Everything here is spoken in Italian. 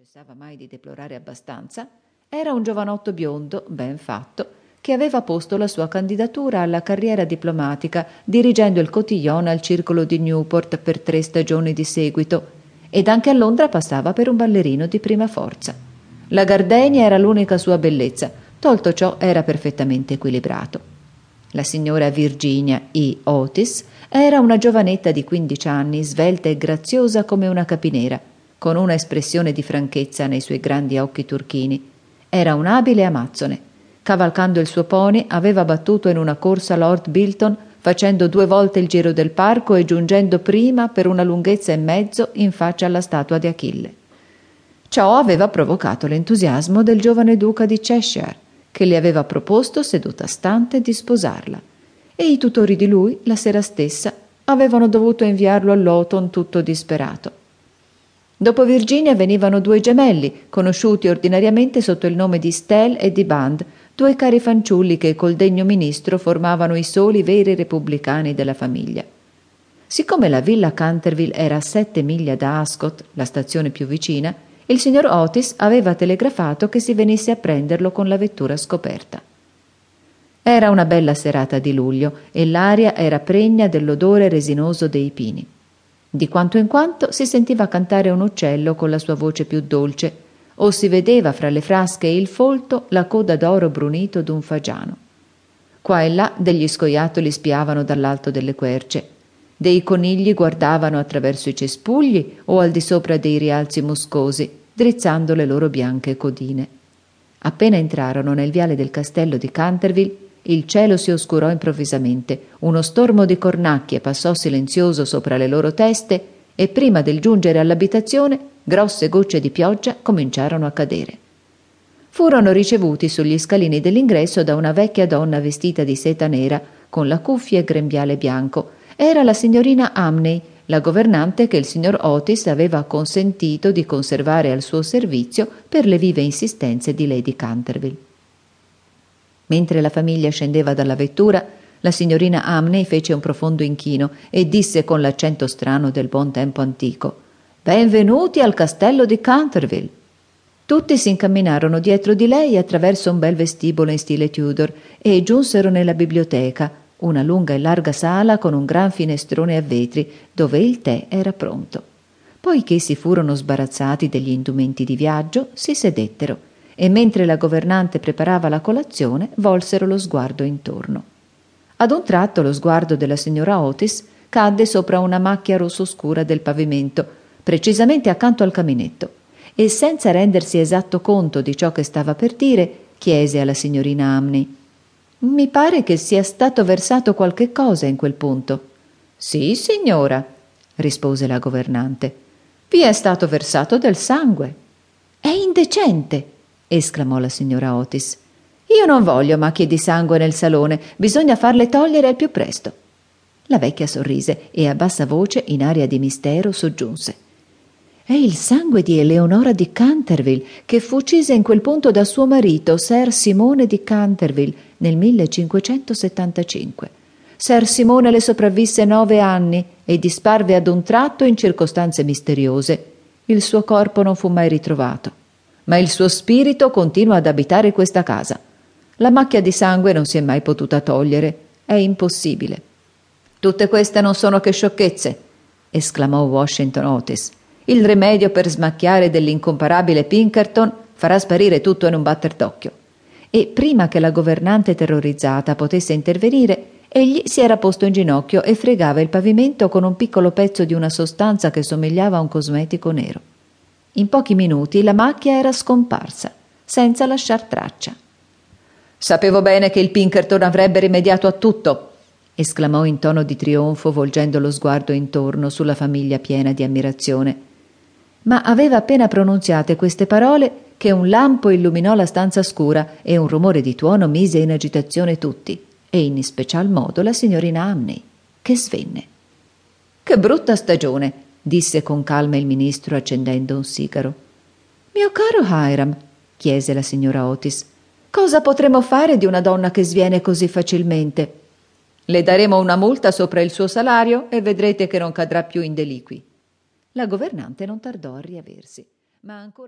cessava mai di deplorare abbastanza, era un giovanotto biondo, ben fatto, che aveva posto la sua candidatura alla carriera diplomatica dirigendo il cotillon al circolo di Newport per tre stagioni di seguito ed anche a Londra passava per un ballerino di prima forza. La gardenia era l'unica sua bellezza, tolto ciò era perfettamente equilibrato. La signora Virginia E. Otis era una giovanetta di quindici anni, svelta e graziosa come una capinera, con una espressione di franchezza nei suoi grandi occhi turchini. Era un abile amazzone. Cavalcando il suo pony aveva battuto in una corsa Lord Bilton facendo due volte il giro del parco e giungendo prima per una lunghezza e mezzo in faccia alla statua di Achille. Ciò aveva provocato l'entusiasmo del giovane duca di Cheshire, che le aveva proposto seduta stante di sposarla, e i tutori di lui, la sera stessa, avevano dovuto inviarlo a Lawton tutto disperato. Dopo Virginia venivano due gemelli, conosciuti ordinariamente sotto il nome di Stell e di Band, due cari fanciulli che col degno ministro formavano i soli veri repubblicani della famiglia. Siccome la villa Canterville era a sette miglia da Ascot, la stazione più vicina, il signor Otis aveva telegrafato che si venisse a prenderlo con la vettura scoperta. Era una bella serata di luglio e l'aria era pregna dell'odore resinoso dei pini. Di quanto in quanto si sentiva cantare un uccello con la sua voce più dolce, o si vedeva fra le frasche e il folto la coda d'oro brunito d'un fagiano. Qua e là degli scoiattoli spiavano dall'alto delle querce, dei conigli guardavano attraverso i cespugli o al di sopra dei rialzi muscosi, drizzando le loro bianche codine. Appena entrarono nel viale del castello di Canterville, il cielo si oscurò improvvisamente, uno stormo di cornacchie passò silenzioso sopra le loro teste e prima del giungere all'abitazione grosse gocce di pioggia cominciarono a cadere. Furono ricevuti sugli scalini dell'ingresso da una vecchia donna vestita di seta nera, con la cuffia e grembiale bianco. Era la signorina Amney, la governante che il signor Otis aveva consentito di conservare al suo servizio per le vive insistenze di Lady Canterville. Mentre la famiglia scendeva dalla vettura, la signorina Amney fece un profondo inchino e disse con l'accento strano del buon tempo antico Benvenuti al castello di Canterville. Tutti si incamminarono dietro di lei attraverso un bel vestibolo in stile Tudor e giunsero nella biblioteca, una lunga e larga sala con un gran finestrone a vetri dove il tè era pronto. Poiché si furono sbarazzati degli indumenti di viaggio, si sedettero e mentre la governante preparava la colazione volsero lo sguardo intorno. Ad un tratto lo sguardo della signora Otis cadde sopra una macchia rosso scura del pavimento, precisamente accanto al caminetto, e senza rendersi esatto conto di ciò che stava per dire, chiese alla signorina Amney Mi pare che sia stato versato qualche cosa in quel punto. Sì, signora, rispose la governante. Vi è stato versato del sangue. È indecente, esclamò la signora Otis. Io non voglio macchie di sangue nel salone, bisogna farle togliere al più presto. La vecchia sorrise e a bassa voce, in aria di mistero, soggiunse. È il sangue di Eleonora di Canterville, che fu uccisa in quel punto da suo marito, Ser Simone di Canterville, nel 1575. Ser Simone le sopravvisse nove anni e disparve ad un tratto in circostanze misteriose. Il suo corpo non fu mai ritrovato ma il suo spirito continua ad abitare questa casa. La macchia di sangue non si è mai potuta togliere. È impossibile. Tutte queste non sono che sciocchezze, esclamò Washington Otis. Il rimedio per smacchiare dell'incomparabile Pinkerton farà sparire tutto in un batter d'occhio. E prima che la governante terrorizzata potesse intervenire, egli si era posto in ginocchio e fregava il pavimento con un piccolo pezzo di una sostanza che somigliava a un cosmetico nero. In pochi minuti la macchia era scomparsa, senza lasciar traccia. Sapevo bene che il Pinkerton avrebbe rimediato a tutto, esclamò in tono di trionfo, volgendo lo sguardo intorno sulla famiglia piena di ammirazione. Ma aveva appena pronunziate queste parole che un lampo illuminò la stanza scura e un rumore di tuono mise in agitazione tutti, e in special modo la signorina Amney, che svenne. Che brutta stagione! Disse con calma il ministro accendendo un sigaro. Mio caro Hiram, chiese la signora Otis, cosa potremo fare di una donna che sviene così facilmente? Le daremo una multa sopra il suo salario e vedrete che non cadrà più in deliqui. La governante non tardò a riaversi, ma ancora